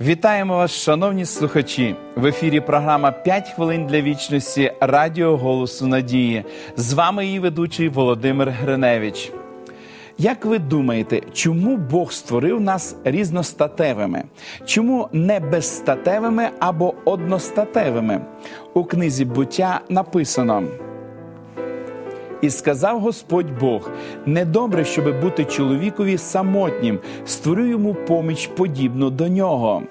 Вітаємо вас, шановні слухачі! В ефірі програма «5 хвилин для вічності Радіо Голосу Надії. З вами її ведучий Володимир Гриневич. Як ви думаєте, чому Бог створив нас різностатевими? Чому не безстатевими або одностатевими? У книзі буття написано. І сказав Господь Бог: недобре, щоби бути чоловікові самотнім, створю йому поміч подібну до нього.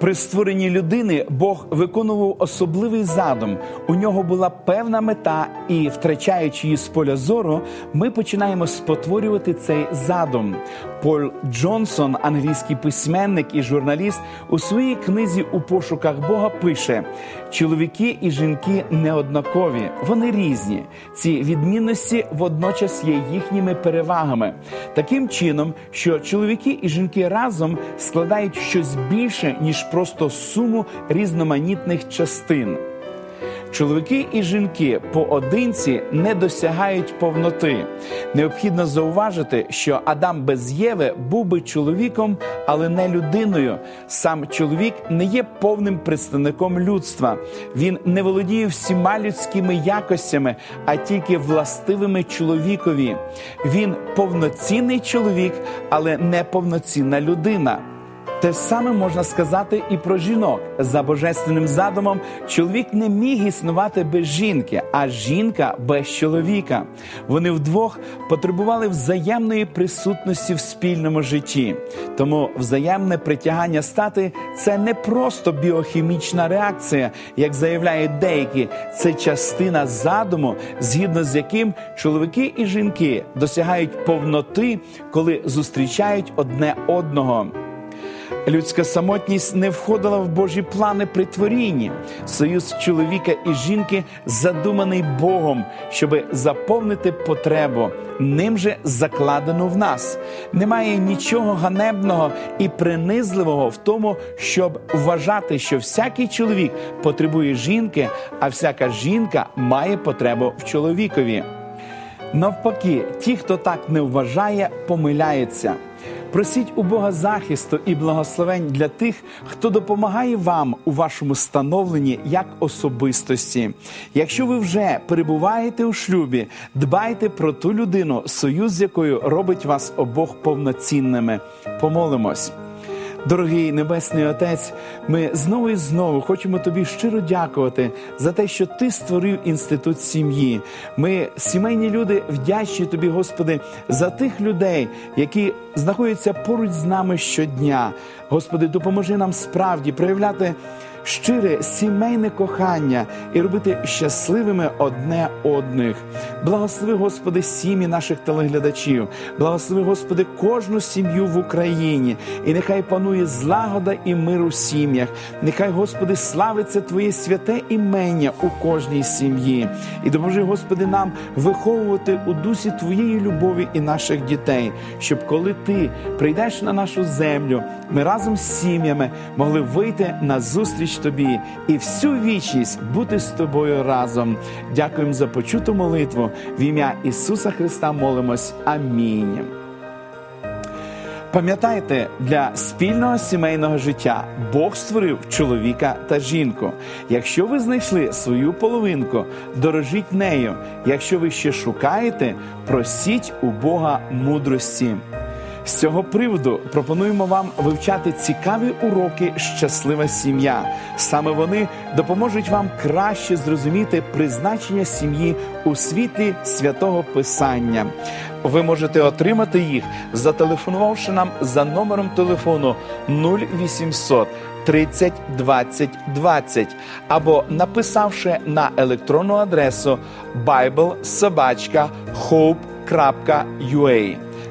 При створенні людини Бог виконував особливий задум. У нього була певна мета, і, втрачаючи її з поля зору, ми починаємо спотворювати цей задум. Поль Джонсон, англійський письменник і журналіст, у своїй книзі у пошуках Бога пише: чоловіки і жінки неоднакові, вони різні. Ці відмінності водночас є їхніми перевагами, таким чином, що чоловіки і жінки разом складають щось більше ніж просто суму різноманітних частин. Чоловіки і жінки поодинці не досягають повноти. Необхідно зауважити, що Адам без Єви був би чоловіком, але не людиною. Сам чоловік не є повним представником людства. Він не володіє всіма людськими якостями, а тільки властивими чоловікові. Він повноцінний чоловік, але не повноцінна людина. Те саме можна сказати і про жінок. За божественним задумом чоловік не міг існувати без жінки, а жінка без чоловіка. Вони вдвох потребували взаємної присутності в спільному житті. Тому взаємне притягання стати це не просто біохімічна реакція, як заявляють деякі. Це частина задуму, згідно з яким чоловіки і жінки досягають повноти, коли зустрічають одне одного. Людська самотність не входила в Божі плани при творінні. Союз чоловіка і жінки задуманий Богом, щоб заповнити потребу. Ним же закладено в нас. Немає нічого ганебного і принизливого в тому, щоб вважати, що всякий чоловік потребує жінки, а всяка жінка має потребу в чоловікові. Навпаки, ті, хто так не вважає, помиляється. Просіть у Бога захисту і благословень для тих, хто допомагає вам у вашому становленні як особистості. Якщо ви вже перебуваєте у шлюбі, дбайте про ту людину, союз з якою робить вас обох повноцінними. Помолимось. Дорогий Небесний Отець, ми знову і знову хочемо тобі щиро дякувати за те, що ти створив інститут сім'ї. Ми, сімейні люди, вдячні тобі, Господи, за тих людей, які знаходяться поруч з нами щодня. Господи, допоможи нам справді проявляти щире сімейне кохання і робити щасливими одне одних. Благослови, Господи, сім'ї наших телеглядачів, благослови, Господи, кожну сім'ю в Україні, і нехай панує злагода і мир у сім'ях. Нехай, Господи, славиться Твоє святе імення у кожній сім'ї. І допоможи, Господи, нам виховувати у дусі Твоєї любові і наших дітей, щоб коли Ти прийдеш на нашу землю, ми разом з сім'ями могли вийти на зустріч тобі і всю вічність бути з тобою разом. Дякуємо за почуту молитву. В ім'я Ісуса Христа молимось. Амінь. Пам'ятайте, для спільного сімейного життя Бог створив чоловіка та жінку. Якщо ви знайшли свою половинку, дорожіть нею. Якщо ви ще шукаєте, просіть у Бога мудрості. З цього приводу пропонуємо вам вивчати цікаві уроки Щаслива сім'я. Саме вони допоможуть вам краще зрозуміти призначення сім'ї у світлі святого Писання. Ви можете отримати їх, зателефонувавши нам за номером телефону 0800 30 20 20 або написавши на електронну адресу biblesobachka.hope.ua.